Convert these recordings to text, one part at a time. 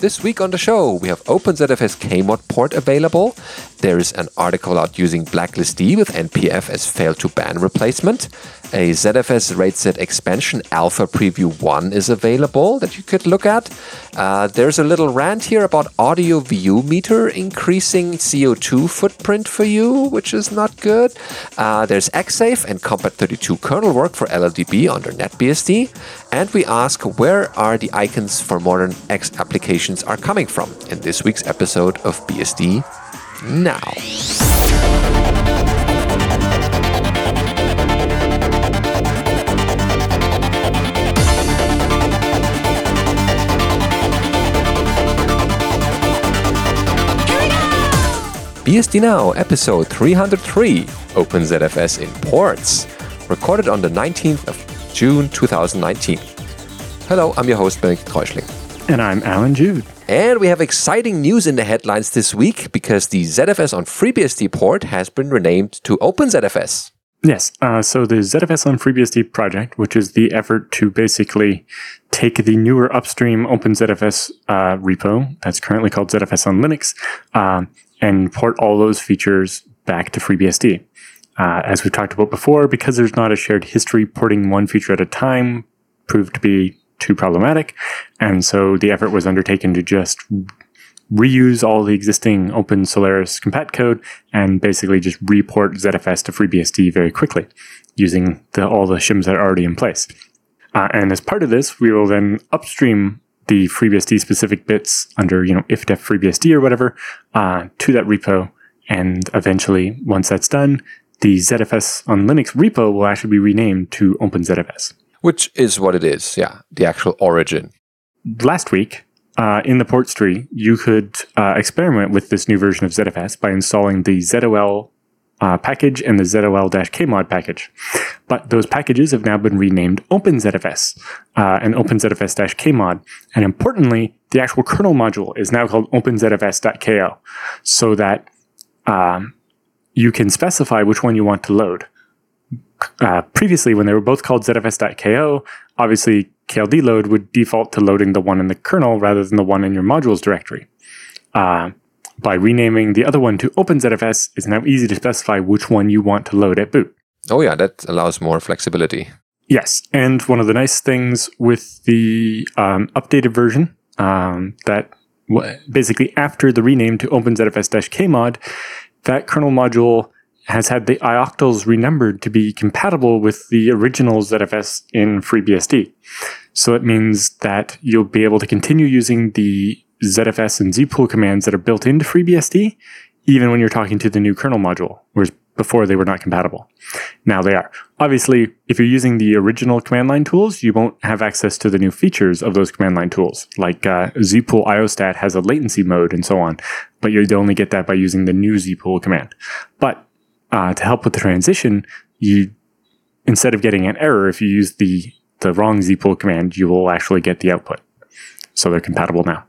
This week on the show, we have OpenZFS KMod port available. There is an article out using BlacklistD with NPF as fail2ban replacement. A ZFS RAID expansion alpha preview 1 is available that you could look at. Uh, there's a little rant here about audio VU meter increasing CO2 footprint for you, which is not good. Uh, there's XSAVE and Compat 32 kernel work for LLDB under NetBSD. And we ask where are the icons for modern X applications are coming from in this week's episode of BSD Now. BSD Now, episode 303, OpenZFS in ports, recorded on the 19th of June 2019. Hello, I'm your host, Benedict Reuschling. And I'm Allan Jude. And we have exciting news in the headlines this week because the ZFS on FreeBSD port has been renamed to OpenZFS. Yes, uh, so the ZFS on FreeBSD project, which is the effort to basically take the newer upstream OpenZFS uh, repo that's currently called ZFS on Linux uh, and port all those features back to FreeBSD. Uh, as we've talked about before, because there's not a shared history, porting one feature at a time proved to be too problematic. And so the effort was undertaken to just reuse all the existing Open Solaris compat code and basically just report ZFS to FreeBSD very quickly using the, all the shims that are already in place. Uh, and as part of this, we will then upstream the FreeBSD specific bits under, you know, ifdef FreeBSD or whatever uh, to that repo. And eventually, once that's done, the ZFS on Linux repo will actually be renamed to OpenZFS. Which is what it is, yeah, the actual origin. Last week, uh, in the ports tree, you could uh, experiment with this new version of ZFS by installing the ZOL uh, package and the ZOL-kmod package. But those packages have now been renamed OpenZFS uh, and OpenZFS-kmod. And importantly, the actual kernel module is now called OpenZFS.ko so that um, you can specify which one you want to load. Uh, previously, when they were both called ZFS.ko, obviously KLD load would default to loading the one in the kernel rather than the one in your modules directory. Uh, by renaming the other one to OpenZFS, it's now easy to specify which one you want to load at boot. Oh, yeah, that allows more flexibility. Yes. And one of the nice things with the um, updated version um, that w- basically after the rename to OpenZFS-kmod, that kernel module has had the ioctls renumbered to be compatible with the original ZFS in FreeBSD. So it means that you'll be able to continue using the ZFS and zpool commands that are built into FreeBSD, even when you're talking to the new kernel module, whereas before they were not compatible. Now they are. Obviously, if you're using the original command line tools, you won't have access to the new features of those command line tools. Like uh, zpool iostat has a latency mode and so on, but you only get that by using the new zpool command. But uh, to help with the transition, you instead of getting an error, if you use the the wrong zpool command, you will actually get the output. So they're compatible now.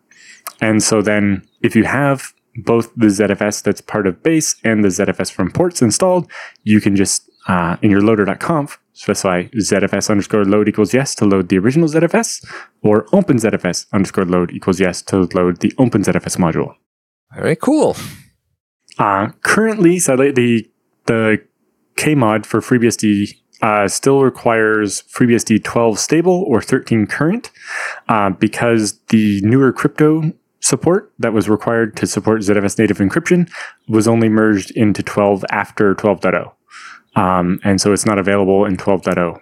And so then, if you have both the ZFS that's part of base and the ZFS from ports installed, you can just uh, in your loader.conf specify ZFS underscore load equals yes to load the original ZFS, or OpenZFS underscore load equals yes to load the OpenZFS module. Very cool. Uh, currently, the the KMod for FreeBSD uh, still requires FreeBSD 12 stable or 13 current uh, because the newer crypto support that was required to support ZFS native encryption was only merged into 12 after 12.0. Um, and so it's not available in 12.0.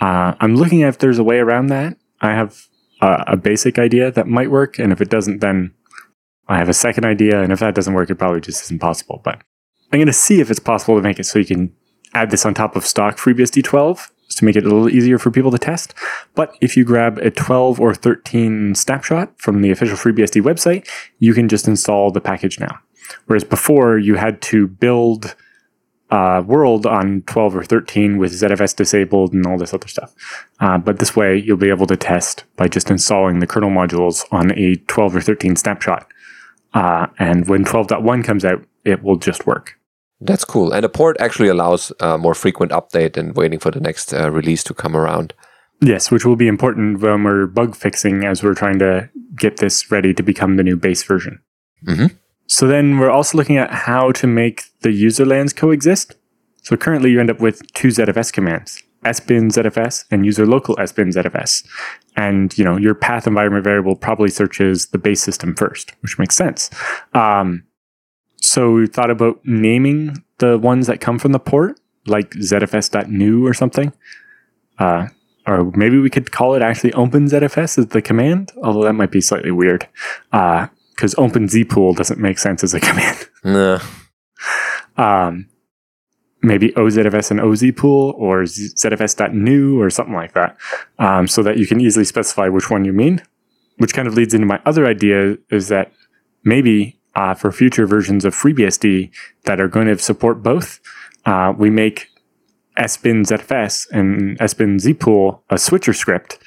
Uh, I'm looking at if there's a way around that. I have a basic idea that might work. And if it doesn't, then I have a second idea. And if that doesn't work, it probably just isn't possible. But I'm going to see if it's possible to make it so you can add this on top of stock FreeBSD 12 to make it a little easier for people to test. But if you grab a 12 or 13 snapshot from the official FreeBSD website, you can just install the package now. Whereas before, you had to build uh, world on 12 or 13 with ZFS disabled and all this other stuff. Uh, but this way, you'll be able to test by just installing the kernel modules on a 12 or 13 snapshot. Uh, and when 12.1 comes out, it will just work. That's cool. And the port actually allows uh, more frequent update and waiting for the next uh, release to come around. Yes, which will be important when we're bug fixing as we're trying to get this ready to become the new base version. Mhm. So then we're also looking at how to make the user lands coexist. So currently you end up with two ZFS commands, sbin ZFS and user local sbin ZFS. And you know your path environment variable probably searches the base system first, which makes sense. Um, so we thought about naming the ones that come from the port, like ZFS.new or something. Uh, or maybe we could call it actually OpenZFS as the command, although that might be slightly weird. Because OpenZpool doesn't make sense as a command. Nah. Um, maybe OZFS and OZpool or ZFS.new or something like that, um, so that you can easily specify which one you mean. Which kind of leads into my other idea is that maybe uh, for future versions of FreeBSD that are going to support both, uh, we make sbin ZFS and sbin zpool a switcher script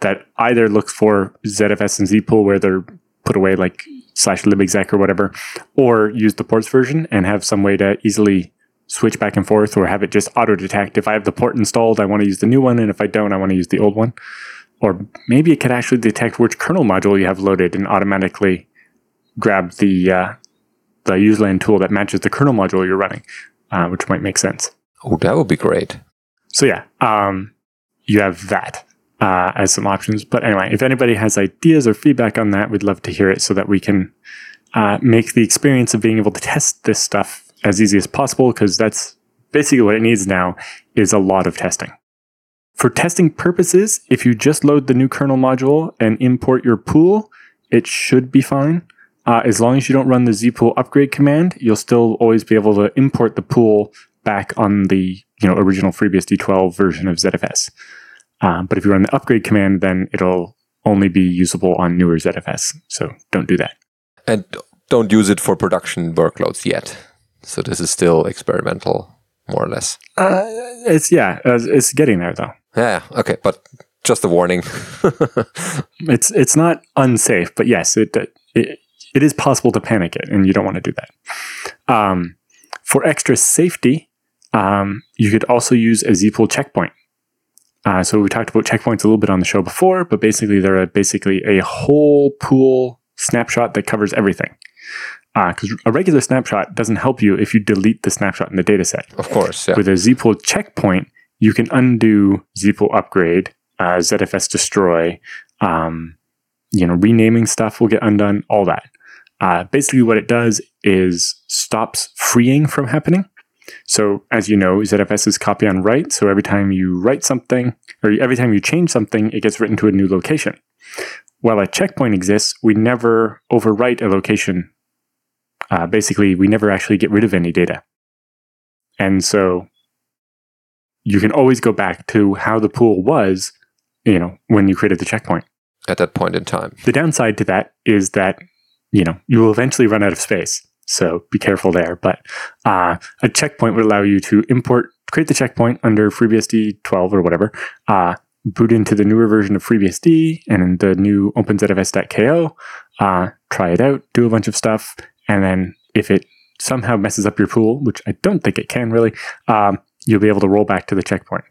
that either looks for ZFS and zpool where they're put away like slash libexec or whatever, or use the ports version and have some way to easily switch back and forth or have it just auto detect. If I have the port installed, I want to use the new one, and if I don't, I want to use the old one. Or maybe it could actually detect which kernel module you have loaded and automatically grab the uh, the userland tool that matches the kernel module you're running, uh, which might make sense. Oh, that would be great. So yeah, um, you have that uh, as some options. But anyway, if anybody has ideas or feedback on that, we'd love to hear it so that we can uh, make the experience of being able to test this stuff as easy as possible. Because that's basically what it needs now is a lot of testing. For testing purposes, if you just load the new kernel module and import your pool, it should be fine. Uh, as long as you don't run the zpool upgrade command, you'll still always be able to import the pool back on the you know original FreeBSD 12 version of ZFS. Um, but if you run the upgrade command, then it'll only be usable on newer ZFS. So don't do that. And don't use it for production workloads yet. So this is still experimental, more or less. Uh, it's yeah, it's getting there though. Yeah, okay, but just a warning. It's it's not unsafe, but yes, it it, it is possible to panic it, and you don't want to do that. Um, for extra safety, um, you could also use a zpool checkpoint. Uh, so we talked about checkpoints a little bit on the show before, but basically they're a, basically a whole pool snapshot that covers everything. Because a regular snapshot doesn't help you if you delete the snapshot in the dataset. of course, yeah. With a zpool checkpoint, you can undo zpool upgrade, uh, ZFS destroy, um, you know, renaming stuff will get undone, all that. Uh, basically, what it does is stops freeing from happening. So, as you know, ZFS is copy on write. So every time you write something, or every time you change something, it gets written to a new location. While a checkpoint exists, we never overwrite a location. Uh, basically, we never actually get rid of any data. And so you can always go back to how the pool was, you know, when you created the checkpoint. At that point in time. The downside to that is that, you know, you will eventually run out of space. So be careful there. But uh, a checkpoint would allow you to import, create the checkpoint under FreeBSD 12 or whatever, uh, boot into the newer version of FreeBSD and the new OpenZFS.ko, uh, try it out, do a bunch of stuff, and then if it somehow messes up your pool, which I don't think it can really, um, you'll be able to roll back to the checkpoint.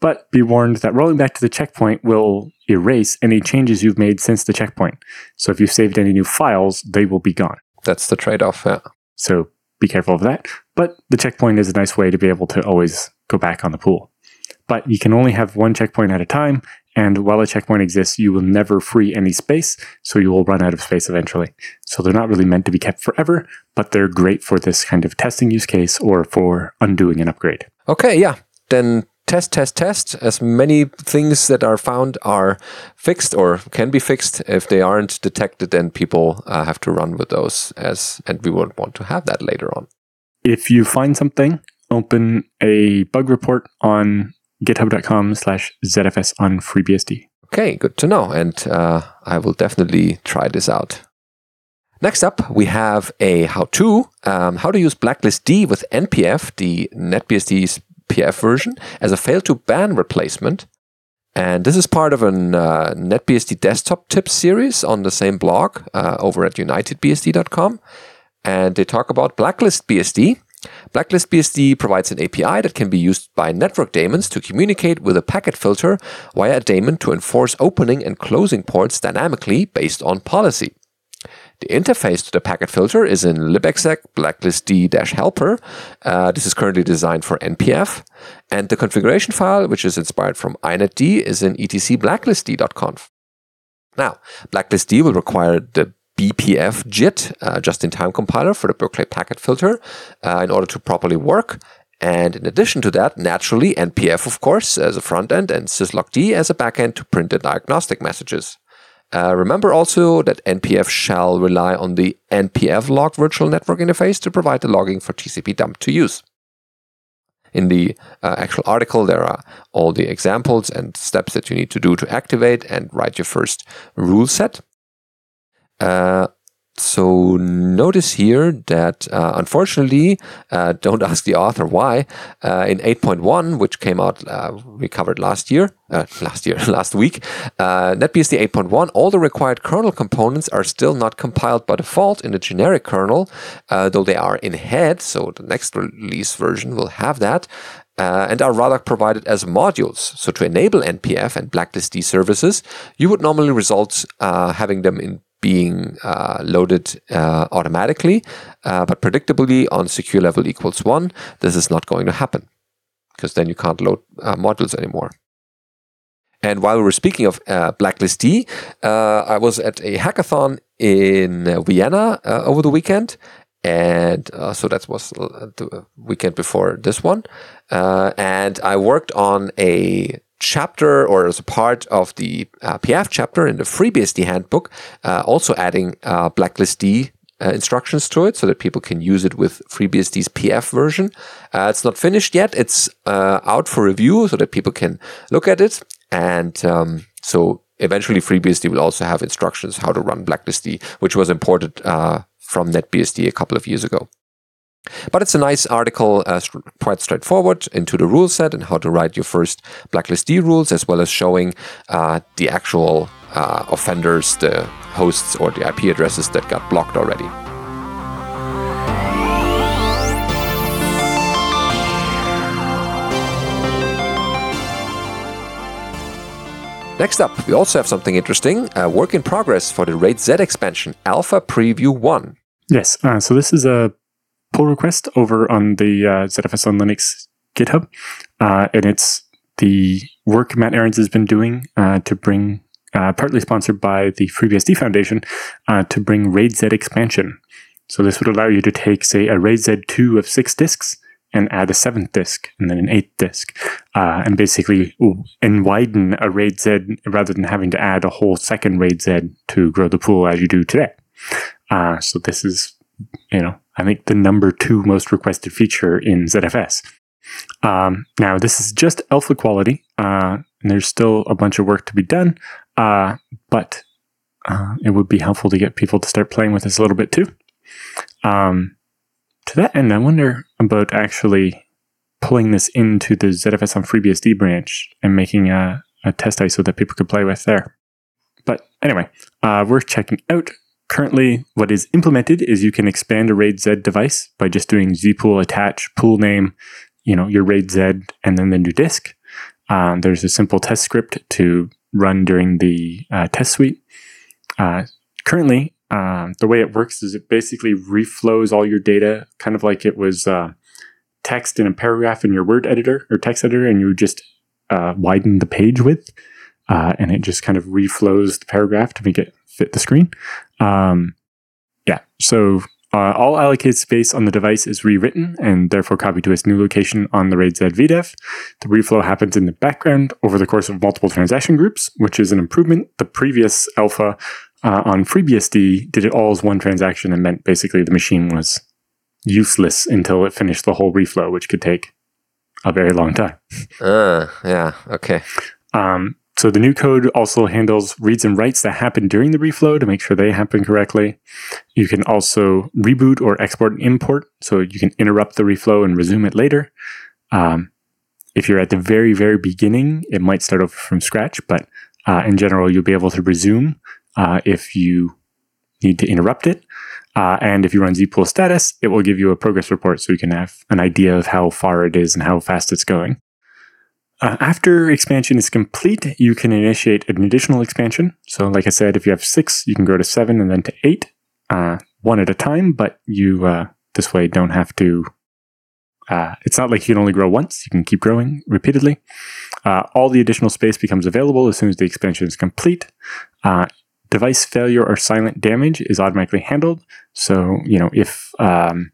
But be warned that rolling back to the checkpoint will erase any changes you've made since the checkpoint. So if you've saved any new files, they will be gone. That's the trade off, yeah. So be careful of that. But the checkpoint is a nice way to be able to always go back on the pool. But you can only have one checkpoint at a time. And while a checkpoint exists, you will never free any space. So you will run out of space eventually. So they're not really meant to be kept forever, but they're great for this kind of testing use case or for undoing an upgrade. Okay, yeah. Then test, test, test. As many things that are found are fixed or can be fixed. If they aren't detected, then people uh, have to run with those as, and we won't want to have that later on. If you find something, open a bug report on github.com slash ZFS on FreeBSD. Okay, good to know. And uh, I will definitely try this out. Next up, we have a how-to, um, how to use Blacklist D with NPF, the NetBSD's PF version, as a fail2ban replacement. And this is part of a uh, NetBSD desktop tips series on the same blog uh, over at unitedbsd.com. And they talk about Blacklist BSD, Blacklist BSD provides an API that can be used by network daemons to communicate with a packet filter via a daemon to enforce opening and closing ports dynamically based on policy. The interface to the packet filter is in libexec blacklistd-helper. Uh, this is currently designed for NPF. And the configuration file, which is inspired from inetd, is in etc blacklistd.conf. Now, blacklistd will require the BPF JIT, uh, just-in-time compiler for the Berkeley packet filter, uh, in order to properly work. And in addition to that, naturally, NPF, of course, as a front end, and syslogd as a backend to print the diagnostic messages. Uh, remember also that NPF shall rely on the NPF log virtual network interface to provide the logging for TCP dump to use. In the uh, actual article, there are all the examples and steps that you need to do to activate and write your first rule set. Uh, so notice here that uh, unfortunately, uh, don't ask the author why. Uh, in 8.1, which came out, uh, we covered last year, uh, last year, last week, uh, NetBSD 8.1, all the required kernel components are still not compiled by default in the generic kernel, though they are in head. So the next release version will have that. and are rather provided as modules. So to enable NPF and blacklist services, you would normally result having them in being uh, loaded uh, automatically, uh, but predictably on secure level equals one, this is not going to happen because then you can't load uh, modules anymore. And while we were speaking of uh, BlacklistD, uh, I was at a hackathon in Vienna over the weekend. And so that was the weekend before this one. and I worked on a chapter or as a part of the uh, PF chapter in the FreeBSD handbook, uh, also adding uh, blacklistd uh, instructions to it so that people can use it with FreeBSD's PF version. Uh, it's not finished yet. It's uh, out for review so that people can look at it. And um, so eventually FreeBSD will also have instructions how to run blacklistd, which was imported from NetBSD a couple of years ago. But it's a nice article, uh, quite straightforward into the rule set and how to write your first blacklistd rules, as well as showing uh, the actual uh, offenders, the hosts, or the IP addresses that got blocked already. Next up, we also have something interesting a work in progress for the RAID Z expansion, Alpha Preview 1. Yes, uh, so this is a pull request over on the uh, ZFS on Linux GitHub, uh, and it's the work Matt Ahrens has been doing uh, to bring, uh, partly sponsored by the FreeBSD Foundation, uh, to bring RAID Z expansion. So this would allow you to take, say, a RAID Z2 of six disks and add a seventh disk and then an eighth disk, uh, and basically and widen a RAID Z rather than having to add a whole second RAID Z to grow the pool as you do today. so this is, you know, I think the number two most requested feature in ZFS. Um, now, this is just alpha quality, uh, and there's still a bunch of work to be done, uh, but uh, it would be helpful to get people to start playing with this a little bit too. Um, to that end, I wonder about actually pulling this into the ZFS on FreeBSD branch and making a, a test ISO that people could play with there. But anyway, uh, worth checking out. Currently, what is implemented is you can expand a RAID Z device by just doing zpool attach pool name, you know, your RAID Z, and then the new disk. Um, there's a simple test script to run during the uh, test suite. Uh, currently, um, the way it works is it basically reflows all your data, kind of like it was uh, text in a paragraph in your Word editor or text editor, and you just uh, widen the page width, uh, and it just kind of reflows the paragraph to make it fit the screen. Um, yeah, so uh, all allocated space on the device is rewritten and therefore copied to its new location on the RAID Z VDEV. The reflow happens in the background over the course of multiple transaction groups, which is an improvement. The previous alpha uh, on FreeBSD did it all as one transaction and meant basically the machine was useless until it finished the whole reflow, which could take a very long time. Uh, yeah, okay. Um, so the new code also handles reads and writes that happen during the reflow to make sure they happen correctly. You can also reboot or export and import, so you can interrupt the reflow and resume it later. Um, if you're at the very, very beginning, it might start over from scratch, but uh, in general, you'll be able to resume uh, if you need to interrupt it. Uh, and if you run zpool status, it will give you a progress report so you can have an idea of how far it is and how fast it's going. Uh, after expansion is complete, you can initiate an additional expansion. So, like I said, if you have six, you can go to seven and then to eight, uh, one at a time. But you uh, this way don't have to. Uh, it's not like you can only grow once; you can keep growing repeatedly. Uh, all the additional space becomes available as soon as the expansion is complete. Uh, device failure or silent damage is automatically handled. So, you know, if um,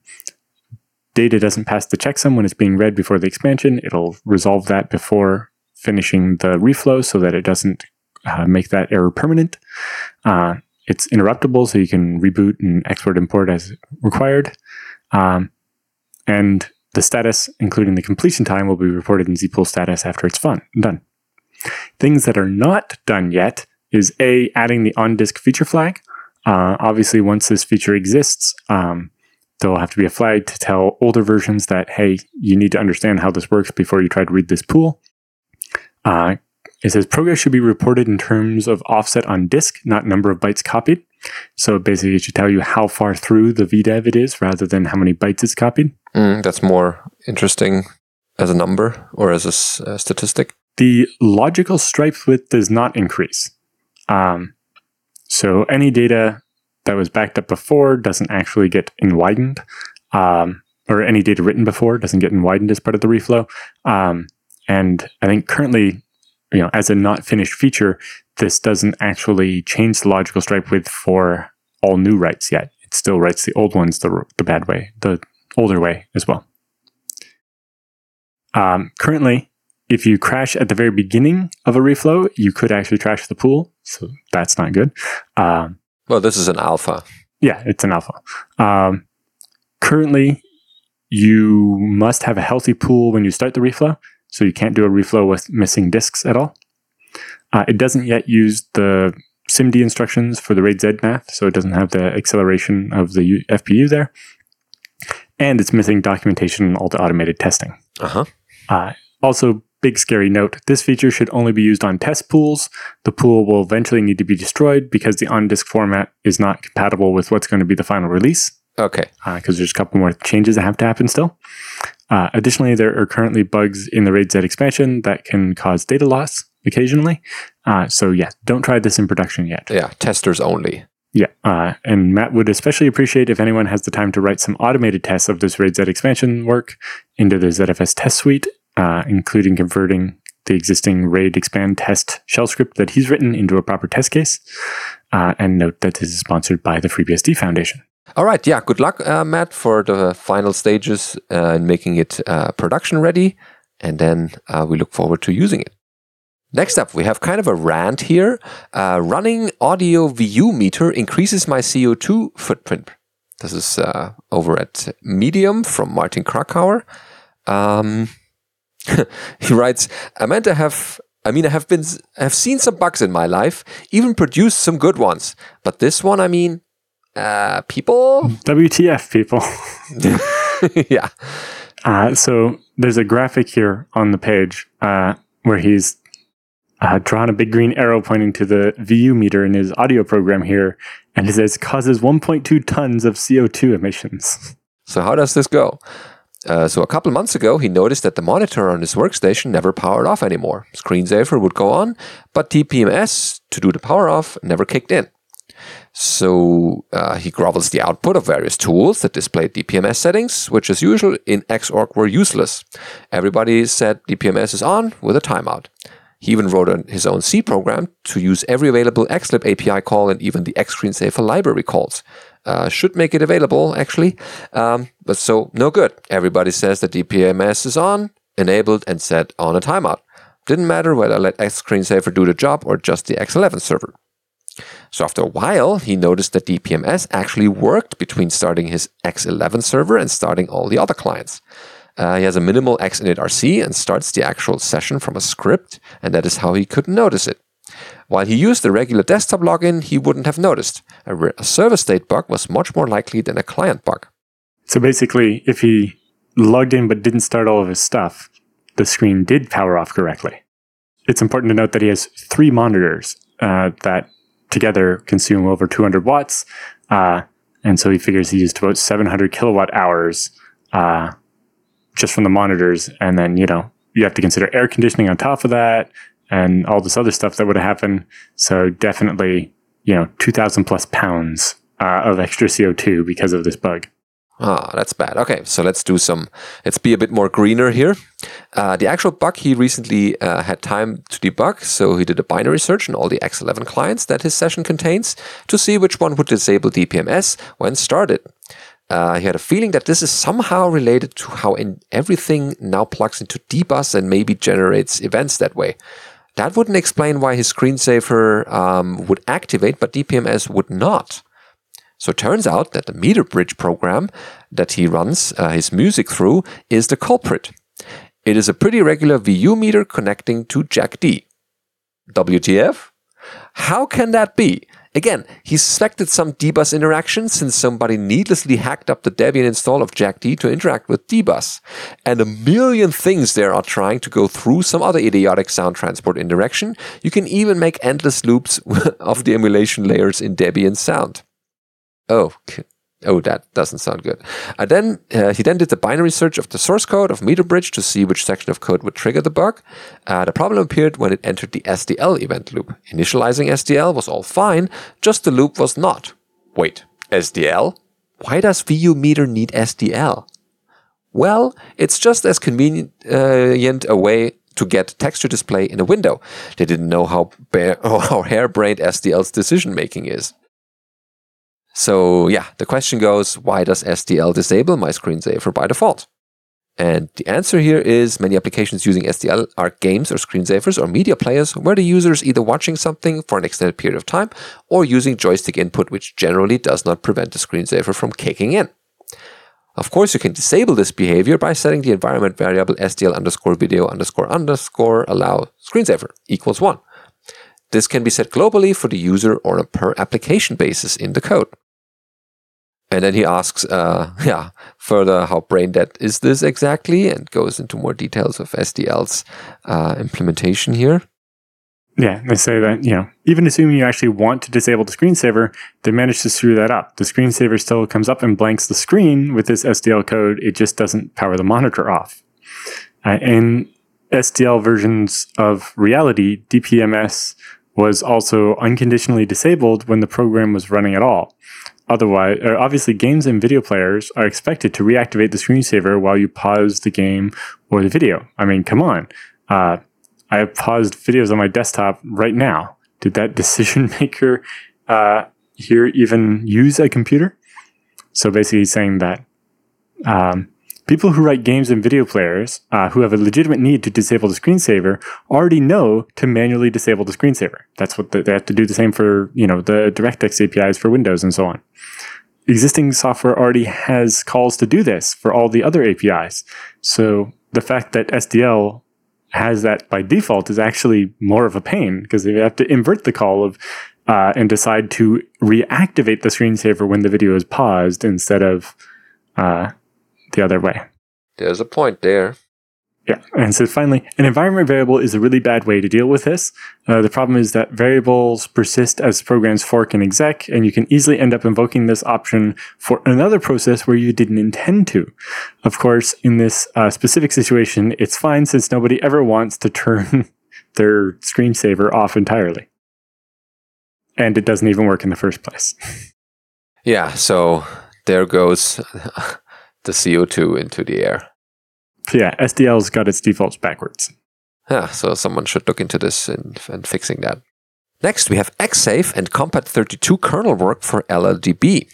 data doesn't pass the checksum when it's being read before the expansion, it'll resolve that before finishing the reflow so that it doesn't uh, make that error permanent. Uh, it's interruptible, so you can reboot and export import as required. Um, and the status, including the completion time, will be reported in zpool status after it's fun, done. Things that are not done yet is A, adding the on disk feature flag. Uh, obviously, once this feature exists, um, there'll have to be a flag to tell older versions that, hey, you need to understand how this works before you try to read this pool. Uh, it says progress should be reported in terms of offset on disk, not number of bytes copied. So basically, it should tell you how far through the VDEV it is rather than how many bytes it's copied. Mm, that's more interesting as a number or as a, a statistic. The logical stripe width does not increase. Um, so any data that was backed up before doesn't actually get widened, um, or any data written before doesn't get widened as part of the reflow. Um, and I think currently, you know, as a not finished feature, this doesn't actually change the logical stripe width for all new writes yet. It still writes the old ones the, the bad way, the older way as well. Um, currently, if you crash at the very beginning of a reflow, you could actually crash the pool. So that's not good. Um, well, this is an alpha. Yeah, it's an alpha. Um, currently, you must have a healthy pool when you start the reflow. So you can't do a reflow with missing disks at all. Uh, it doesn't yet use the SIMD instructions for the RAID Z math, so it doesn't have the acceleration of the U- FPU there. And it's missing documentation and all the automated testing. Uh-huh. Uh, also, big scary note this feature should only be used on test pools. The pool will eventually need to be destroyed because the on disk format is not compatible with what's going to be the final release. Okay. Because uh, there's a couple more changes that have to happen still. Uh, additionally, there are currently bugs in the RAID Z expansion that can cause data loss occasionally. Uh, so, yeah, don't try this in production yet. Yeah, testers only. Yeah, uh, and Matt would especially appreciate if anyone has the time to write some automated tests of this RAID Z expansion work into the ZFS test suite, uh, including converting the existing RAID expand test shell script that he's written into a proper test case. Uh, and note that this is sponsored by the FreeBSD Foundation. All right, yeah, good luck, uh, Matt, for the final stages uh, in making it uh, production ready. And then we look forward to using it. Next up, we have kind of a rant here. Running audio VU meter increases my CO2 footprint. This is over at Medium from Martin Cracauer. Um, he writes, I meant to have I mean, I have been, I have seen some bugs in my life, even produced some good ones. But this one, I mean, uh, people. WTF, people. yeah. Uh, so there's a graphic here on the page uh, where he's uh, drawn a big green arrow pointing to the VU meter in his audio program here, and it says causes 1.2 tons of CO2 emissions. So how does this go? Uh, so a couple months ago, he noticed that the monitor on his workstation never powered off anymore. Screensaver would go on, but DPMS to do the power off never kicked in. So uh, he grovels the output of various tools that displayed DPMS settings, which as usual in Xorg were useless. Everybody said DPMS is on with a timeout. He even wrote an, his own C program to use every available XLib API call and even the Xscreensaver library calls. Uh, should make it available, actually. Um, but so, no good. Everybody says that DPMS is on, enabled, and set on a timeout. Didn't matter whether I let X Screensaver do the job or just the X11 server. So after a while, he noticed that DPMS actually worked between starting his X11 server and starting all the other clients. Uh, he has a minimal xinitrc and starts the actual session from a script, and that is how he could notice it. While he used the regular desktop login, he wouldn't have noticed. A, re- a server state bug was much more likely than a client bug. So basically, if he logged in but didn't start all of his stuff, the screen did power off correctly. It's important to note that he has three monitors uh, that together consume over 200 watts. Uh, and so he figures he used about 700 kilowatt hours uh, just from the monitors. And then, you know, you have to consider air conditioning on top of that and all this other stuff that would have happened. So definitely, you know, 2,000 plus pounds uh, of extra CO2 because of this bug. Ah, that's bad. Okay, so let's do some, let's be a bit more greener here. Uh, the actual bug he recently uh, had time to debug, so he did a binary search on all the X11 clients that his session contains to see which one would disable DPMS when started. Uh, he had a feeling that this is somehow related to how in everything now plugs into dbus and maybe generates events that way. That wouldn't explain why his screensaver um, would activate, but DPMS would not. So it turns out that the meter bridge program that he runs uh, his music through is the culprit. It is a pretty regular VU meter connecting to jackd. WTF? How can that be? Again, he suspected some dbus interaction since somebody needlessly hacked up the Debian install of jackd to interact with dbus. And a million things there are trying to go through some other idiotic sound transport indirection. You can even make endless loops of the emulation layers in Debian sound. Oh, oh, that doesn't sound good. And then uh, he then did the binary search of the source code of MeterBridge to see which section of code would trigger the bug. Uh, the problem appeared when it entered the SDL event loop. Initializing SDL was all fine, just the loop was not. Wait, SDL? Why does VU meter need SDL? Well, it's just as convenient uh, a way to get texture display in a window. They didn't know how, bare, how harebrained SDL's decision making is. So yeah, the question goes, why does SDL disable my screensaver by default? And the answer here is many applications using SDL are games or screensavers or media players where the user is either watching something for an extended period of time or using joystick input, which generally does not prevent the screensaver from kicking in. Of course, you can disable this behavior by setting the environment variable SDL underscore video underscore underscore allow screensaver equals one. This can be set globally for the user or a per application basis in the code. And then he asks, uh, yeah, further, how brain dead is this exactly? And goes into more details of SDL's uh, implementation here. Yeah, they say that, you know, even assuming you actually want to disable the screensaver, they managed to screw that up. The screensaver still comes up and blanks the screen with this SDL code. It just doesn't power the monitor off. Uh, in SDL versions of reality, DPMS was also unconditionally disabled when the program was running at all. Otherwise, uh, obviously, games and video players are expected to reactivate the screensaver while you pause the game or the video. I mean, come on. Uh, I have paused videos on my desktop right now. Did that decision maker uh, here even use a computer? So basically, saying that um, People who write games and video players uh, who have a legitimate need to disable the screensaver already know to manually disable the screensaver. That's what the, they have to do the same for, you know, the DirectX APIs for Windows and so on. Existing software already has calls to do this for all the other APIs. So the fact that SDL has that by default is actually more of a pain because they have to invert the call of uh, and decide to reactivate the screensaver when the video is paused instead of uh, the other way. There's a point there. Yeah. And so finally, an environment variable is a really bad way to deal with this. Uh, the problem is that variables persist as programs fork and exec, and you can easily end up invoking this option for another process where you didn't intend to. Of course, in this uh, specific situation, it's fine since nobody ever wants to turn their screensaver off entirely. And it doesn't even work in the first place. Yeah. So there goes the CO2 into the air. Yeah, SDL's got its defaults backwards. Yeah, so someone should look into this and, and fixing that. Next, we have XSAVE and Compat32 kernel work for LLDB.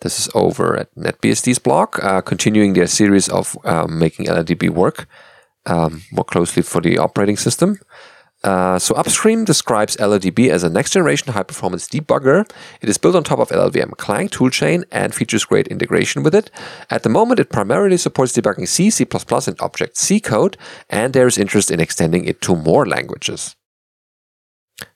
This is over at NetBSD's blog, uh, continuing their series of um, making LLDB work um, more closely for the operating system. Uh, so Upstream describes LLDB as a next-generation high-performance debugger. It is built on top of LLVM Clang toolchain and features great integration with it. At the moment, it primarily supports debugging C, C++, and Object-C code, and there is interest in extending it to more languages.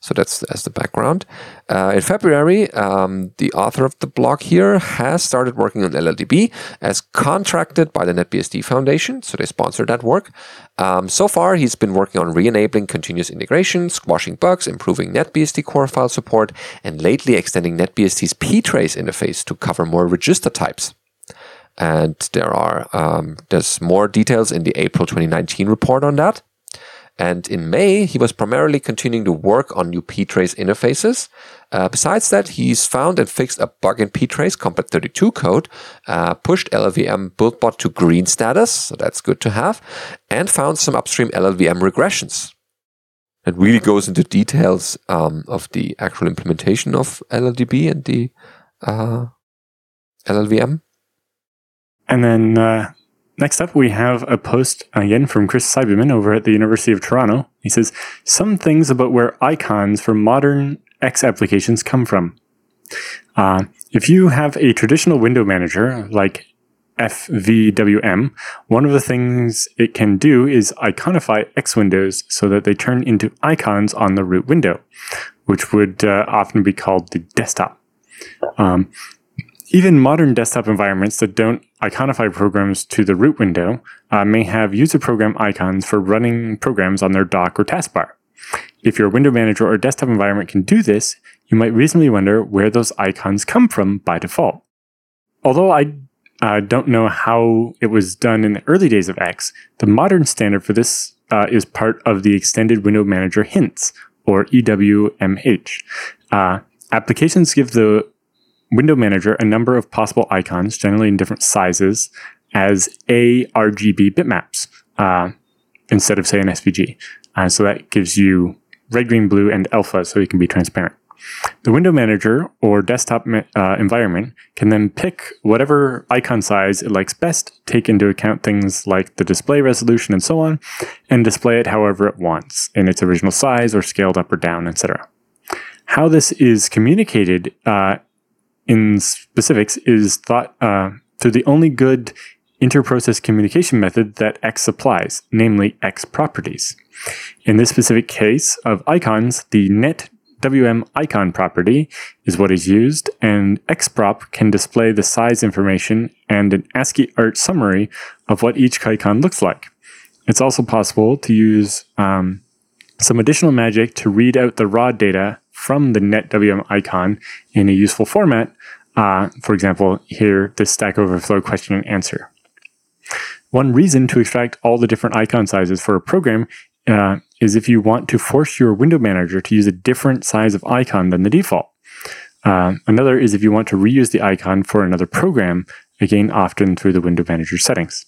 So that's as the background. Uh, in February, um, the author of the blog here has started working on LLDB as contracted by the NetBSD Foundation. So they sponsored that work. Um, so far, he's been working on re-enabling continuous integration, squashing bugs, improving NetBSD core file support, and lately extending NetBSD's ptrace interface to cover more register types. And there are um, there's more details in the April 2019 report on that. And in May, he was primarily continuing to work on new ptrace interfaces. Uh, besides that, he's found and fixed a bug in ptrace Compat 32 code, uh, pushed LLVM buildbot to green status, so that's good to have, and found some upstream LLVM regressions. It really goes into details um, of the actual implementation of LLDB and the uh, LLVM. And then uh, Next up, we have a post again from Chris Siebenmann over at the University of Toronto. He says, Some things about where icons for modern X applications come from. Uh, if you have a traditional window manager like FVWM, one of the things it can do is iconify X windows so that they turn into icons on the root window, which would uh, often be called the desktop. Um, even modern desktop environments that don't iconify programs to the root window uh, may have user program icons for running programs on their dock or taskbar. If your window manager or desktop environment can do this, you might reasonably wonder where those icons come from by default. Although I uh, don't know how it was done in the early days of X, the modern standard for this uh, is part of the Extended Window Manager hints, or EWMH. Uh, applications give the Window Manager a number of possible icons, generally in different sizes, as ARGB bitmaps uh, instead of, say, an SVG. Uh, so that gives you red, green, blue, and alpha so you can be transparent. The window manager or desktop uh, environment can then pick whatever icon size it likes best, take into account things like the display resolution and so on, and display it however it wants in its original size or scaled up or down, etc. How this is communicated uh, in specifics is thought uh, through the only good interprocess communication method that X supplies, namely X properties. In this specific case of icons, the net WM icon property is what is used, and XProp can display the size information and an ASCII art summary of what each icon looks like. It's also possible to use um, some additional magic to read out the raw data from the netwm icon in a useful format. Uh, for example, here, the Stack Overflow question and answer. One reason to extract all the different icon sizes for a program uh, is if you want to force your window manager to use a different size of icon than the default. Uh, another is if you want to reuse the icon for another program, again, often through the window manager settings.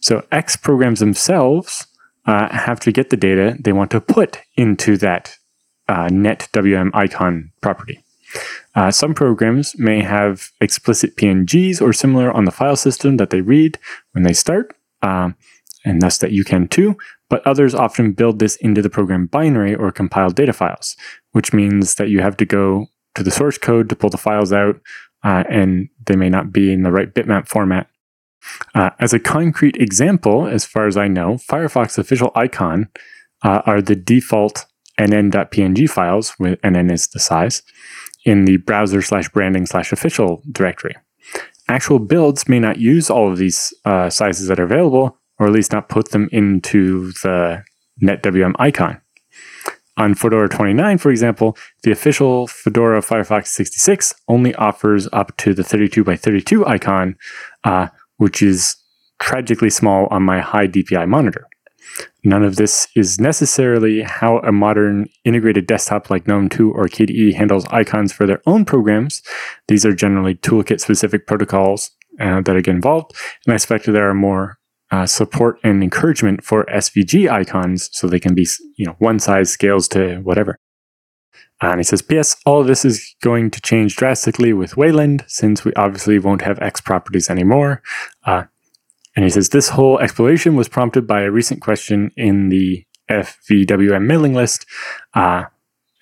So X programs themselves uh, have to get the data they want to put into that uh, net WM icon property. Uh, some programs may have explicit PNGs or similar on the file system that they read when they start, um, and thus that you can too, but others often build this into the program binary or compiled data files, which means that you have to go to the source code to pull the files out, uh, and they may not be in the right bitmap format. Uh, as a concrete example, as far as I know, Firefox official icon uh, are the default nn.png files, with nn is the size, in the browser slash branding slash official directory. Actual builds may not use all of these uh, sizes that are available, or at least not put them into the netwm icon. On Fedora 29, for example, the official Fedora Firefox 66 only offers up to the 32 by 32 icon, uh, which is tragically small on my high DPI monitor. None of this is necessarily how a modern integrated desktop like GNOME 2 or KDE handles icons for their own programs. These are generally toolkit specific protocols uh, that get involved, and I expect there are more uh, support and encouragement for SVG icons so they can be, you know, one size scales to whatever. And he says, P.S. All of this is going to change drastically with Wayland since we obviously won't have X properties anymore. Uh, and he says this whole exploration was prompted by a recent question in the FVWM mailing list, uh,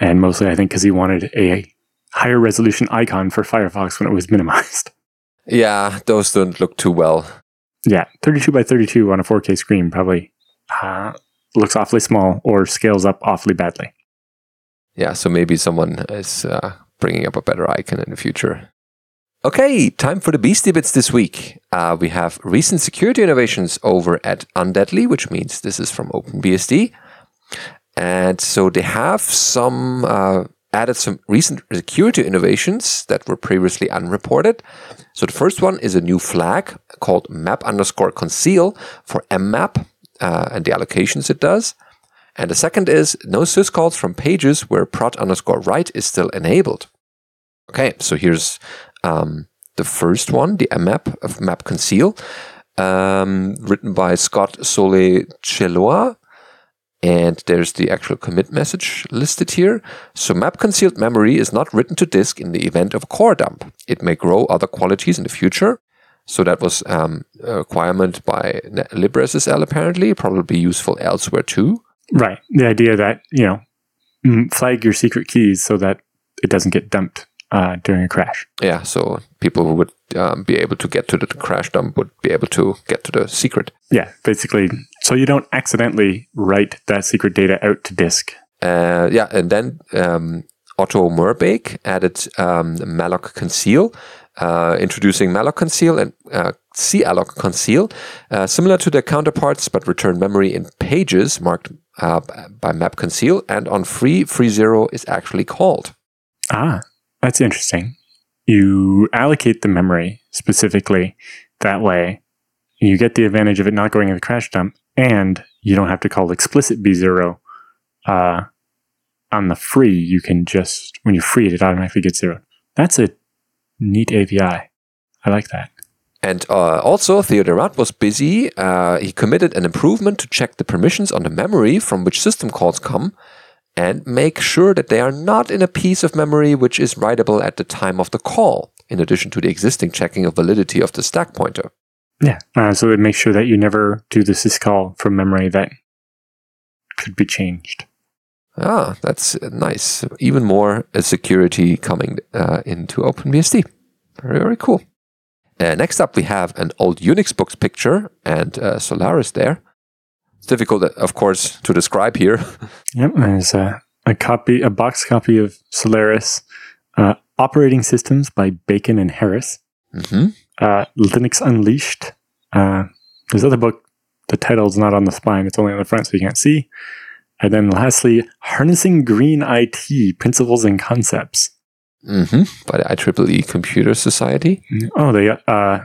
and mostly I think because he wanted a higher resolution icon for Firefox when it was minimized. Yeah, those don't look too well. Yeah, 32 by 32 on a 4K screen probably uh, looks awfully small or scales up awfully badly. Yeah, so maybe someone is uh, bringing up a better icon in the future. Okay, time for the Beastie Bits this week. Uh, we have recent security innovations over at Undeadly, which means this is from OpenBSD. And so they have some uh, added some recent security innovations that were previously unreported. So the first one is a new flag called map underscore conceal for mmap uh, and the allocations it does. And the second is no syscalls from pages where prot underscore write is still enabled. Okay, so here's um, the first one, the mmap of map conceal, um, written by Scott Soule Cheloha. And there's the actual commit message listed here. So map concealed memory is not written to disk in the event of a core dump. It may grow other qualities in the future. So that was um, a requirement by LibreSSL apparently, probably useful elsewhere too. Right. The idea that, you know, flag your secret keys so that it doesn't get dumped uh, during a crash. Yeah, so people who would um, be able to get to the crash dump would be able to get to the secret. Yeah, basically, so you don't accidentally write that secret data out to disk. Uh, yeah, and then um, Otto Moerbeek added um, malloc conceal, uh, introducing malloc conceal and uh, calloc conceal, uh, similar to their counterparts, but return memory in pages marked uh, by map conceal, and on free, free zero is actually called. Ah, that's interesting. You allocate the memory specifically that way. You get the advantage of it not going in the crash dump, and you don't have to call explicit bzero uh, on the free. You can just, when you free it, it automatically gets zero. That's a neat API. I like that. And uh, also, Theo de Raadt was busy. Uh, he committed an improvement to check the permissions on the memory from which system calls come and make sure that they are not in a piece of memory which is writable at the time of the call, in addition to the existing checking of validity of the stack pointer. Yeah, uh, so it makes sure that you never do the syscall from memory that could be changed. Ah, that's nice. Even more uh, security coming uh, into OpenBSD. Very, very cool. Uh, next up, we have an old Unix books picture and uh, Solaris there. It's difficult, of course, to describe here. Yep, there's a, a copy, a box copy of Solaris, uh, Operating Systems by Bacon and Harris, mm-hmm. uh, Linux Unleashed. Uh, there's other book. The title's not on the spine; it's only on the front, so you can't see. And then lastly, Harnessing Green IT: Principles and Concepts. Mm-hmm. By the IEEE Computer Society. Oh, they uh,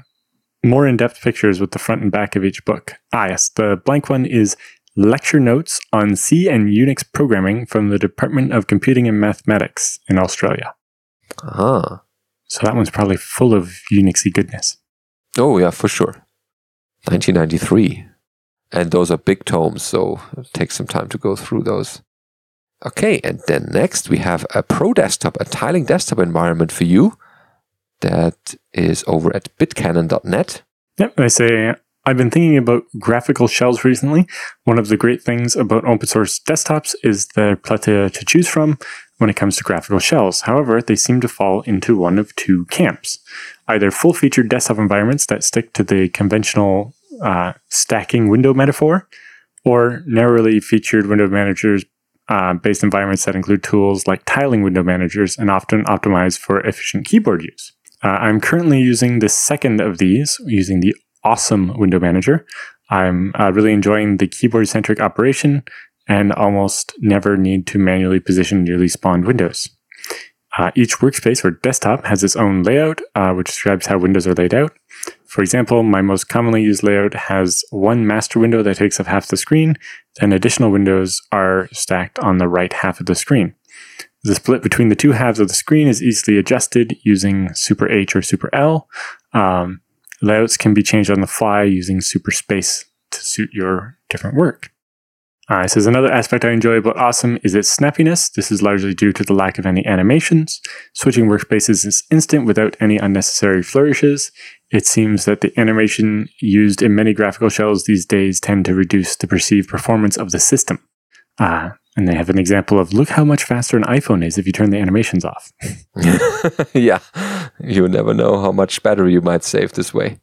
more in depth pictures with the front and back of each book. Ah, yes. The blank one is Lecture Notes on C and Unix Programming from the Department of Computing and Mathematics in Australia. Ah. So that one's probably full of Unixy goodness. Oh, yeah, for sure. 1993. And those are big tomes, so it takes some time to go through those. Okay, and then next we have a Pro Desktop, a tiling desktop environment for you that is over at bitcannon.net. Yep, I say I've been thinking about graphical shells recently. One of the great things about open source desktops is the plethora to choose from when it comes to graphical shells. However, they seem to fall into one of two camps either full featured desktop environments that stick to the conventional uh, stacking window metaphor, or narrowly featured window managers uh, based environments that include tools like tiling window managers and often optimized for efficient keyboard use. Uh, I'm currently using the second of these, using the awesome window manager. I'm uh, really enjoying the keyboard centric operation and almost never need to manually position newly spawned windows. Uh, each workspace or desktop has its own layout, uh, which describes how windows are laid out. For example, my most commonly used layout has one master window that takes up half the screen, and additional windows are stacked on the right half of the screen. The split between the two halves of the screen is easily adjusted using Super H or Super L. Um, layouts can be changed on the fly using Super Space to suit your different work. Uh, it says another aspect I enjoy about Awesome is its snappiness. This is largely due to the lack of any animations. Switching workspaces is instant without any unnecessary flourishes. It seems that the animation used in many graphical shells these days tend to reduce the perceived performance of the system. Uh, and they have an example of look how much faster an iPhone is if you turn the animations off. yeah, you never know how much battery you might save this way.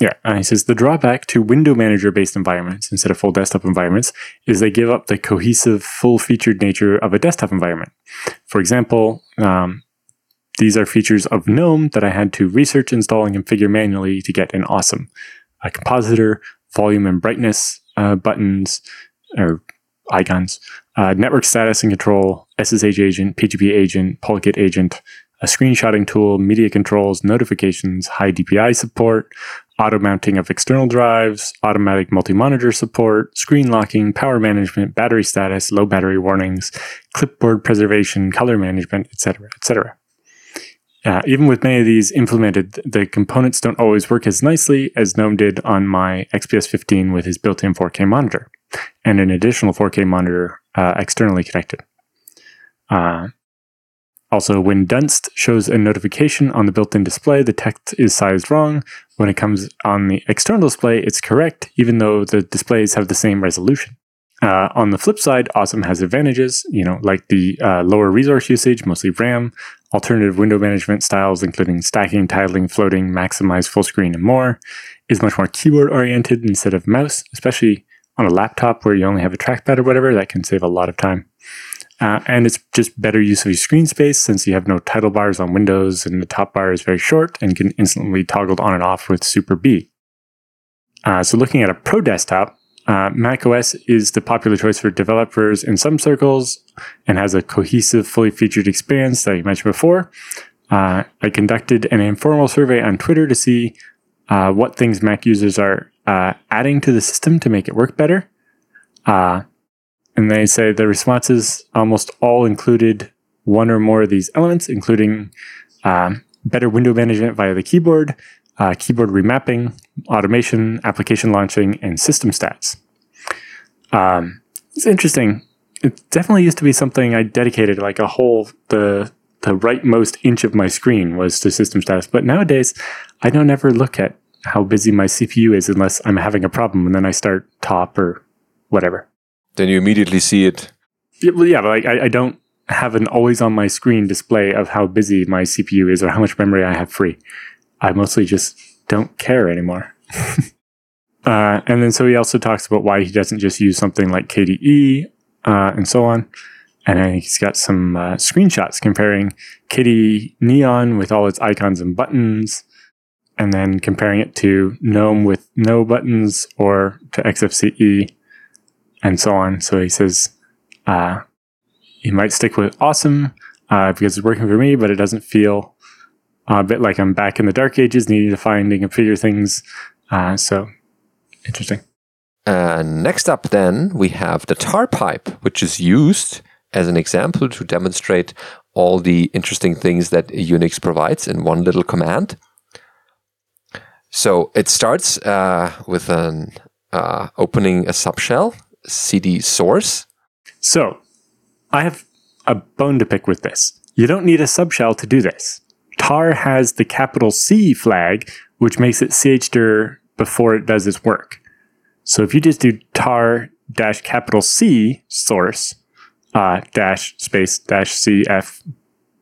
Yeah, and he says the drawback to window manager based environments instead of full desktop environments is they give up the cohesive, full featured nature of a desktop environment. For example, um, these are features of GNOME that I had to research, install, and configure manually to get an awesome a compositor, volume and brightness uh, buttons or icons, uh, network status and control, SSH agent, PGP agent, Polkit agent, a screenshotting tool, media controls, notifications, high DPI support, auto mounting of external drives, automatic multi monitor support, screen locking, power management, battery status, low battery warnings, clipboard preservation, color management, etc., etc. Uh, even with many of these implemented, the components don't always work as nicely as GNOME did on my XPS 15 with his built in 4K monitor and an additional 4K monitor uh, externally connected. Uh, also, when Dunst shows a notification on the built in display, the text is sized wrong. When it comes on the external display, it's correct, even though the displays have the same resolution. Uh, on the flip side, Awesome has advantages, you know, like the uh, lower resource usage, mostly RAM, alternative window management styles, including stacking, tiling, floating, maximize full screen, and more, is much more keyboard oriented instead of mouse, especially on a laptop where you only have a trackpad or whatever. That can save a lot of time. Uh, and it's just better use of your screen space since you have no title bars on Windows and the top bar is very short and can instantly toggled on and off with Super B. Uh, so looking at a pro desktop, uh, macOS is the popular choice for developers in some circles and has a cohesive, fully featured experience that you mentioned before. Uh, I conducted an informal survey on Twitter to see uh, what things Mac users are uh, adding to the system to make it work better. Uh, and they say the responses almost all included one or more of these elements, including um, better window management via the keyboard, uh, keyboard remapping, automation, application launching, and system stats. Um, it's interesting. It definitely used to be something I dedicated like a whole the the rightmost inch of my screen was to system status. But nowadays, I don't ever look at how busy my CPU is unless I'm having a problem, and then I start top or whatever then you immediately see it. Yeah, well, yeah, but like I, I don't have an always on my screen display of how busy my CPU is or how much memory I have free. I mostly just don't care anymore. uh, and then so he also talks about why he doesn't just use something like KDE uh, and so on. And he's got some uh, screenshots comparing KDE Neon with all its icons and buttons, and then comparing it to GNOME with no buttons or to XFCE and so on. So he says uh, he might stick with awesome uh, because it's working for me, but it doesn't feel a bit like I'm back in the dark ages, needing to find and configure things. Uh, so interesting. Uh, next up, then we have the tar pipe, which is used as an example to demonstrate all the interesting things that Unix provides in one little command. So it starts uh, with an uh, opening a subshell cd source. So I have a bone to pick with this. You don't need a subshell to do this. tar has the capital C flag, which makes it chdir before it does its work. So if you just do tar dash capital C source uh, dash space dash CF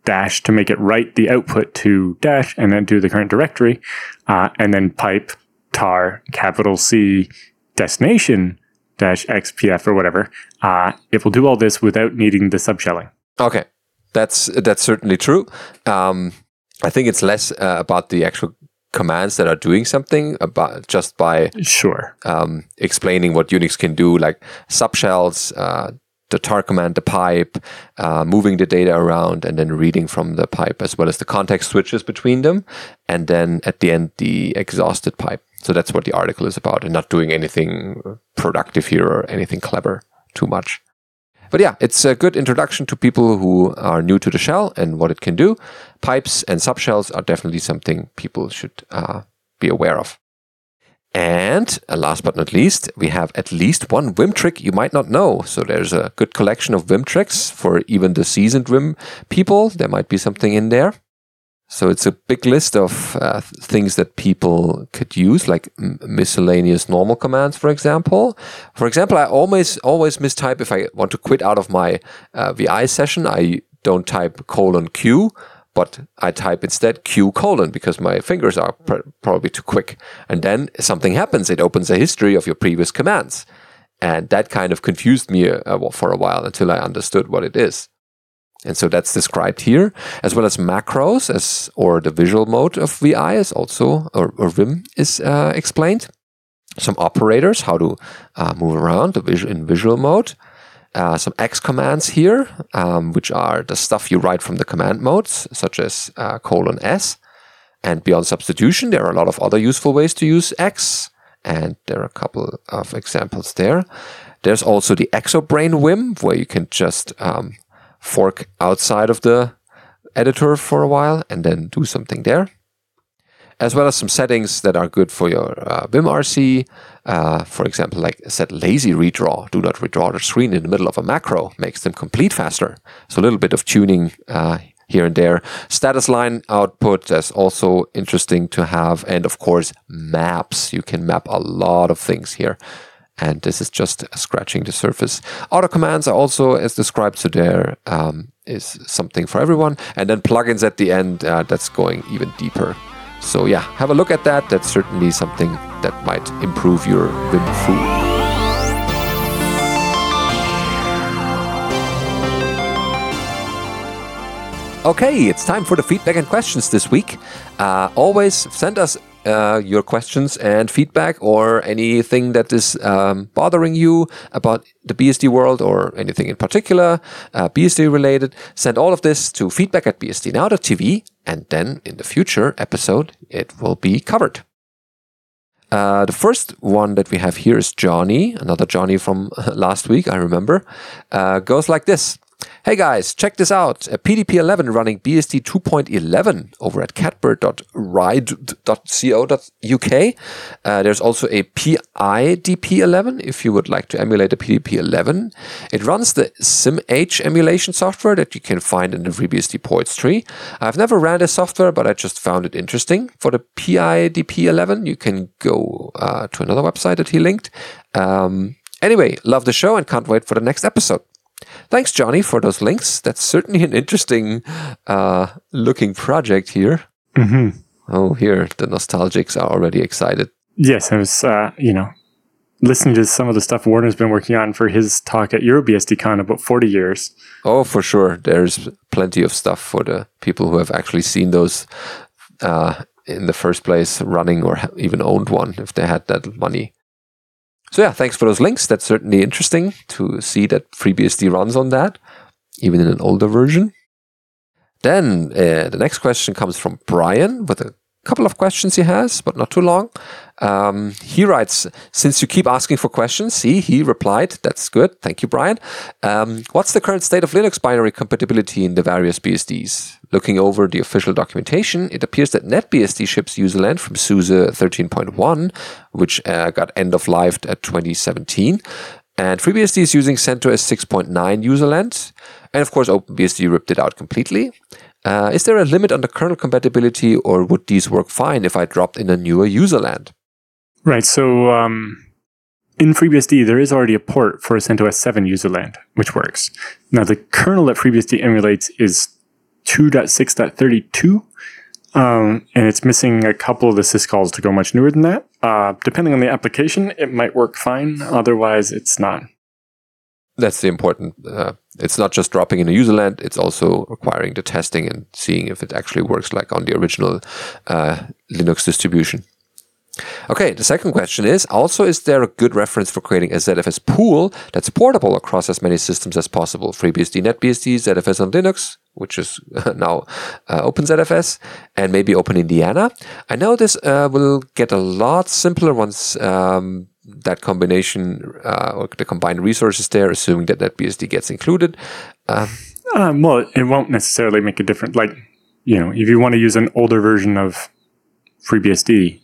dash to make it write the output to dash and then do the current directory, uh, and then pipe tar capital C destination dash xpf or whatever, uh, it will do all this without needing the subshelling. Okay, that's that's certainly true. Um, I think it's less uh, about the actual commands that are doing something about just by sure um, explaining what Unix can do, like subshells, uh, the tar command, the pipe, uh, moving the data around, and then reading from the pipe, as well as the context switches between them, and then at the end the exhausted pipe. So that's what the article is about, and not doing anything productive here or anything clever too much. But yeah, it's a good introduction to people who are new to the shell and what it can do. Pipes and subshells are definitely something people should uh, be aware of. And uh, last but not least, we have at least one Vim trick you might not know. So there's a good collection of Vim tricks for even the seasoned Vim people. There might be something in there. So it's a big list of uh, things that people could use, like miscellaneous normal commands, for example. For example, I always always mistype if I want to quit out of my uh, VI session. I don't type colon Q, but I type instead Q colon because my fingers are pr- probably too quick. And then something happens. It opens a history of your previous commands. And that kind of confused me uh, for a while until I understood what it is. And so that's described here, as well as macros, as or the visual mode of VI is also, or, or Vim is uh, explained. Some operators, how to uh, move around in visual mode. Uh, some Ex commands here, um, which are the stuff you write from the command modes, such as uh, colon S. And beyond substitution, there are a lot of other useful ways to use Ex, and there are a couple of examples there. There's also the Exobrain Vim, where you can just um, fork outside of the editor for a while and then do something there. As well as some settings that are good for your uh, VimRC. Uh, for example, like set lazy redraw. Do not redraw the screen in the middle of a macro. Makes them complete faster. So a little bit of tuning uh, here and there. Status line output, that's also interesting to have. And of course, maps. You can map a lot of things here and this is just scratching the surface. Auto commands are also as described, so there um, is something for everyone. And then plugins at the end, uh, that's going even deeper. So yeah, have a look at that. That's certainly something that might improve your Vim Foo. Okay, it's time for the feedback and questions this week. Uh, always send us uh, your questions and feedback or anything that is um, bothering you about the BSD world or anything in particular, uh, BSD related, send all of this to feedback at bsdnow.tv and then in the future episode it will be covered. Uh, the first one that we have here is Johnny, another Johnny from last week, I remember. Uh, goes like this Hey guys, check this out. A PDP-11 running BSD 2.11 over at catbird.ride.co.uk. Uh, there's also a PIDP-11 if you would like to emulate a PDP-11. It runs the SimH emulation software that you can find in the FreeBSD ports tree. I've never ran this software, but I just found it interesting. For the PIDP-11, you can go uh, to another website that he linked. Um, anyway, love the show and can't wait for the next episode. Thanks, Johnny, for those links. That's certainly an interesting uh, looking project here. Mm-hmm. Oh, here, the nostalgics are already excited. Yes, I was, uh, you know, listening to some of the stuff Warner's been working on for his talk at EuroBSDCon about 40 years. Oh, for sure. There's plenty of stuff for the people who have actually seen those uh, in the first place running or even owned one if they had that money. So yeah, thanks for those links. That's certainly interesting to see that FreeBSD runs on that, even in an older version. Then uh, the next question comes from Brian with a couple of questions he has, but not too long. Um, he writes, since you keep asking for questions, see, he replied, that's good. Thank you, Brian. Um, what's the current state of Linux binary compatibility in the various BSDs? Looking over the official documentation, it appears that NetBSD ships userland from SUSE 13.1, which uh, got end of life at 2017. And FreeBSD is using CentOS 6.9 userland. And of course, OpenBSD ripped it out completely. Uh, is there a limit on the kernel compatibility, or would these work fine if I dropped in a newer userland? Right. So um, in FreeBSD, there is already a port for a CentOS 7 userland, which works. Now, the kernel that FreeBSD emulates is 2.6.32, um, and it's missing a couple of the syscalls to go much newer than that. Uh, depending on the application, it might work fine. Otherwise, it's not. That's the important. Uh, it's not just dropping in a userland; it's also requiring the testing and seeing if it actually works like on the original uh, Linux distribution. Okay, the second question is also is there a good reference for creating a ZFS pool that's portable across as many systems as possible? FreeBSD, NetBSD, ZFS on Linux, which is now uh, OpenZFS, and maybe OpenIndiana. I know this uh, will get a lot simpler once um, that combination uh, or the combined resources there, assuming that that BSD gets included. Um, um, well, it won't necessarily make a difference. Like, you know, if you want to use an older version of FreeBSD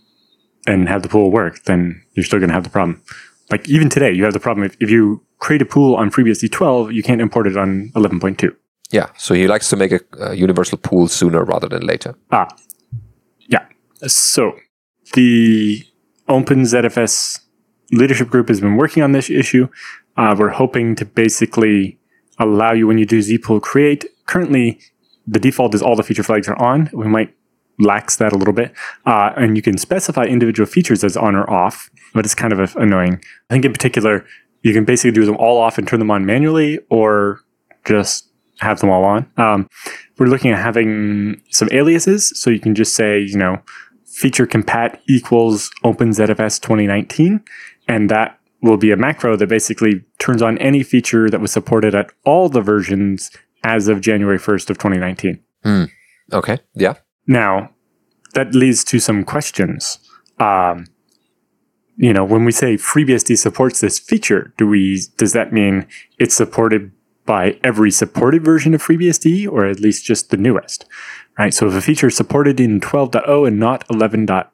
and have the pool work, then you're still going to have the problem. Like even today, you have the problem if, if you create a pool on FreeBSD 12, you can't import it on 11.2. Yeah, so he likes to make a, a universal pool sooner rather than later. Ah, yeah. So the OpenZFS leadership group has been working on this issue. Uh, we're hoping to basically allow you when you do zpool create. Currently, the default is all the feature flags are on. We might lax that a little bit. Uh, and you can specify individual features as on or off, but it's kind of annoying. I think in particular, you can basically do them all off and turn them on manually or just have them all on. Um, we're looking at having some aliases. So you can just say, you know, feature compat equals OpenZFS 2019. And that will be a macro that basically turns on any feature that was supported at all the versions as of January 1st of 2019. Mm. Okay. Yeah. Now, that leads to some questions. Um, you know, when we say FreeBSD supports this feature, do we does that mean it's supported by every supported version of FreeBSD or at least just the newest? Right? So if a feature is supported in 12.0 and not 11.2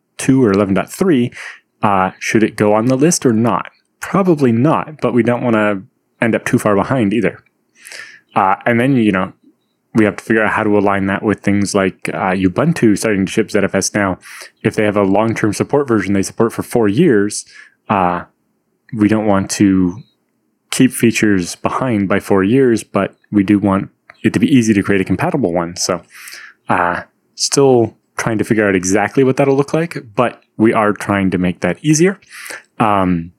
or 11.3, uh, should it go on the list or not? Probably not, but we don't want to end up too far behind either. Uh, and then, you know, we have to figure out how to align that with things like uh, Ubuntu starting to ship ZFS now. If they have a long term support version they support for four years, uh, we don't want to keep features behind by four years, but we do want it to be easy to create a compatible one. So, uh, still trying to figure out exactly what that'll look like, but we are trying to make that easier. Um,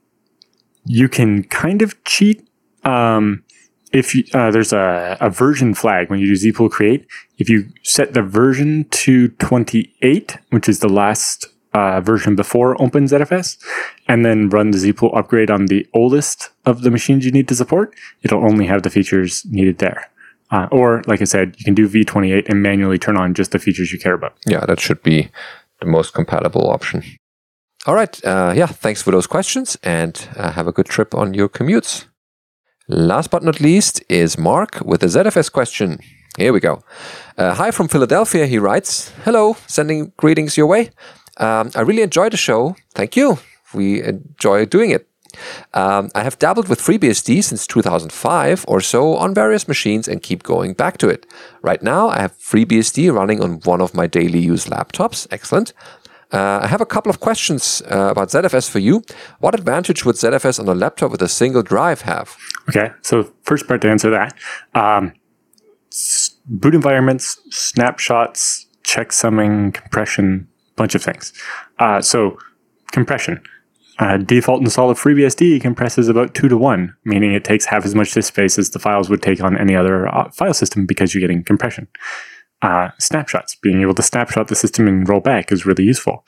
you can kind of cheat. Um, if you, uh, there's a, a version flag when you do zpool create, if you set the version to 28, which is the last uh, version before OpenZFS, and then run the zpool upgrade on the oldest of the machines you need to support, it'll only have the features needed there. Uh, or, like I said, you can do V28 and manually turn on just the features you care about. Yeah, that should be the most compatible option. All right. Uh, yeah, thanks for those questions and uh, have a good trip on your commutes. Last but not least is Mark with a ZFS question. Here we go. Uh, hi from Philadelphia, he writes. Hello, sending greetings your way. Um, I really enjoy the show. Thank you. We enjoy doing it. Um, I have dabbled with FreeBSD since 2005 or so on various machines and keep going back to it. Right now, I have FreeBSD running on one of my daily use laptops. Excellent. Uh, I have a couple of questions uh, about ZFS for you. What advantage would ZFS on a laptop with a single drive have? Okay, so first part to answer that um, boot environments, snapshots, checksumming, compression, bunch of things. Uh, so, compression. Uh, default install of FreeBSD compresses about two to one, meaning it takes half as much disk space as the files would take on any other uh, file system because you're getting compression uh, snapshots. Being able to snapshot the system and roll back is really useful.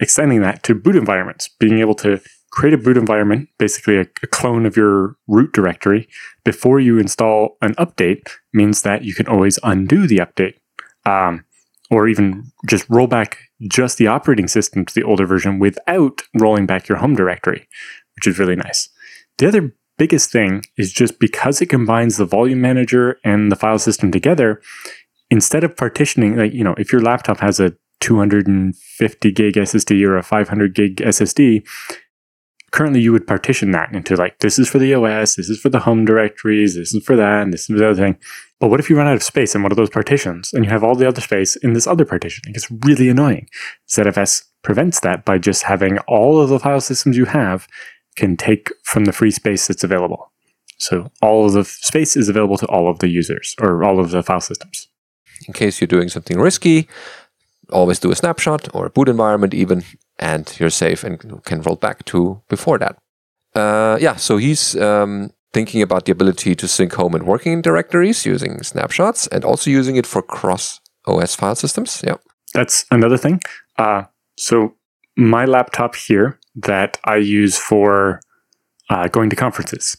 Extending that to boot environments, being able to create a boot environment, basically a, a, clone of your root directory, before you install an update means that you can always undo the update. Um, or even just roll back just the operating system to the older version without rolling back your home directory, which is really nice. The other biggest thing is just because it combines the volume manager and the file system together, instead of partitioning, like, you know, if your laptop has a 250 gig SSD or a 500 gig SSD, currently you would partition that into like, this is for the OS, this is for the home directories, this is for that, and this is for the other thing. But what if you run out of space in one of those partitions and you have all the other space in this other partition? It gets really annoying. ZFS prevents that by just having all of the file systems you have can take from the free space that's available. So all of the space is available to all of the users or all of the file systems in case you're doing something risky. Always do a snapshot or a boot environment, even, and you're safe and can roll back to before that. Uh, yeah, so he's um, thinking about the ability to sync home and working directories using snapshots and also using it for cross OS file systems. Yeah. That's another thing. Uh, so my laptop here that I use for uh, going to conferences.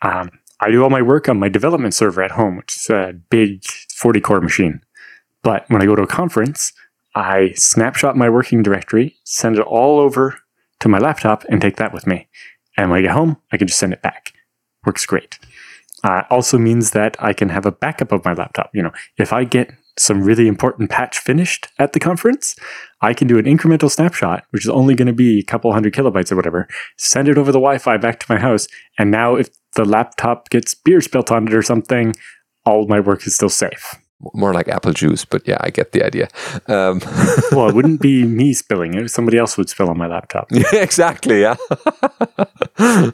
Um, I do all my work on my development server at home, which is a big 40 core machine. But when I go to a conference, I snapshot my working directory, send it all over to my laptop, and take that with me. And when I get home, I can just send it back. Works great. Uh, also means that I can have a backup of my laptop. You know, if I get some really important patch finished at the conference, I can do an incremental snapshot, which is only going to be a couple hundred kilobytes or whatever, send it over the Wi Fi back to my house. And now, if the laptop gets beer spilt on it or something, all my work is still safe. More like apple juice, but yeah, I get the idea. Um, well, it wouldn't be me spilling it. Somebody else would spill on my laptop. yeah, exactly. Yeah.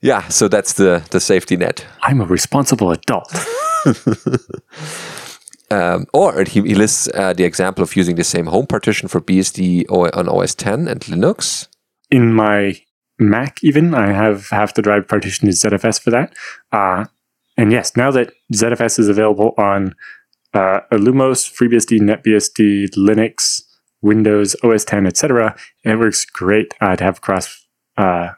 yeah. So that's the the safety net. I'm a responsible adult. Um, or he, he lists uh, the example of using the same home partition for BSD on OS 10 and Linux. In my Mac, even I have half the drive partition is ZFS for that. Uh, and yes, now that ZFS is available on uh, Illumos, FreeBSD, NetBSD, Linux, Windows, OS 10, etc., it works great uh, to have cross uh,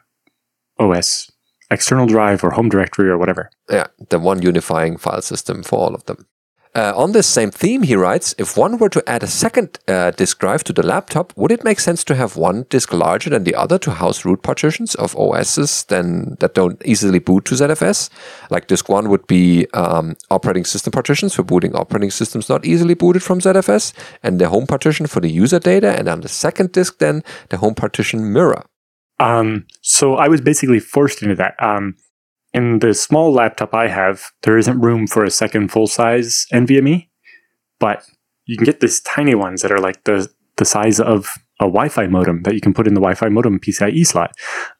OS external drive or home directory or whatever. Yeah, the one unifying file system for all of them. Uh, on this same theme, he writes If one were to add a second uh, disk drive to the laptop, would it make sense to have one disk larger than the other to house root partitions of OSs then that don't easily boot to ZFS? Like disk one would be um, operating system partitions for booting operating systems not easily booted from ZFS, and the home partition for the user data, and on the second disk, then the home partition mirror. Um, so I was basically forced into that. Um, in the small laptop I have, there isn't room for a second full size NVMe, but you can get these tiny ones that are like the the size of a Wi-Fi modem that you can put in the Wi-Fi modem PCIe slot.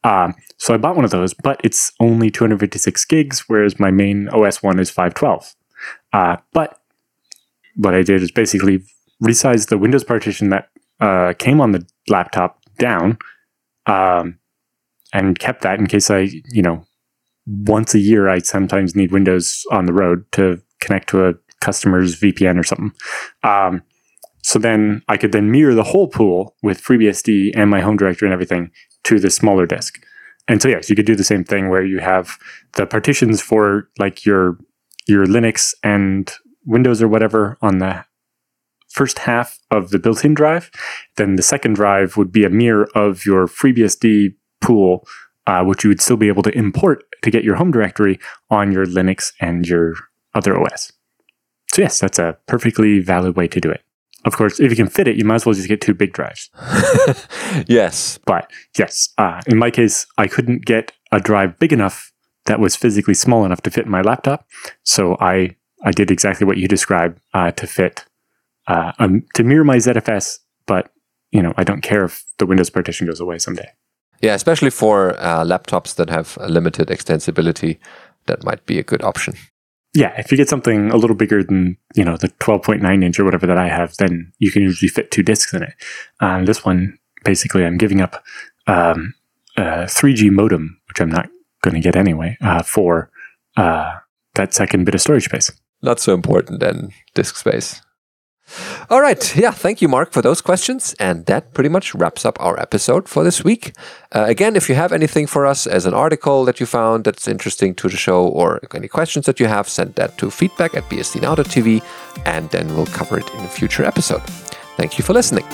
Um, so I bought one of those, but it's only 256 gigs, whereas my main OS one is 512. Uh, but what I did is basically resize the Windows partition that uh, came on the laptop down, um, and kept that in case I, you know, once a year, I sometimes need Windows on the road to connect to a customer's VPN or something. Um, so then I could then mirror the whole pool with FreeBSD and my home directory and everything to the smaller disk. And so yes, you could do the same thing where you have the partitions for like your your Linux and Windows or whatever on the first half of the built-in drive. Then the second drive would be a mirror of your FreeBSD pool uh, which you would still be able to import to get your home directory on your Linux and your other OS. So, yes, that's a perfectly valid way to do it. Of course, if you can fit it, you might as well just get two big drives. yes. But yes, uh, in my case, I couldn't get a drive big enough that was physically small enough to fit in my laptop. So I, I did exactly what you described uh, to fit, uh, um, to mirror my ZFS, but you know, I don't care if the Windows partition goes away someday. Yeah, especially for uh, laptops that have limited extensibility, that might be a good option. Yeah, if you get something a little bigger than you know the 12.9 inch or whatever that I have, then you can usually fit two discs in it. Um, this one, basically, I'm giving up um, a 3G modem, which I'm not going to get anyway, uh, for uh, that second bit of storage space. Not so important then, disk space. All right. Yeah. Thank you, Mark, for those questions. And that pretty much wraps up our episode for this week. Uh, again, if you have anything for us as an article that you found that's interesting to the show or any questions that you have, send that to feedback at bsdnow.tv and then we'll cover it in a future episode. Thank you for listening.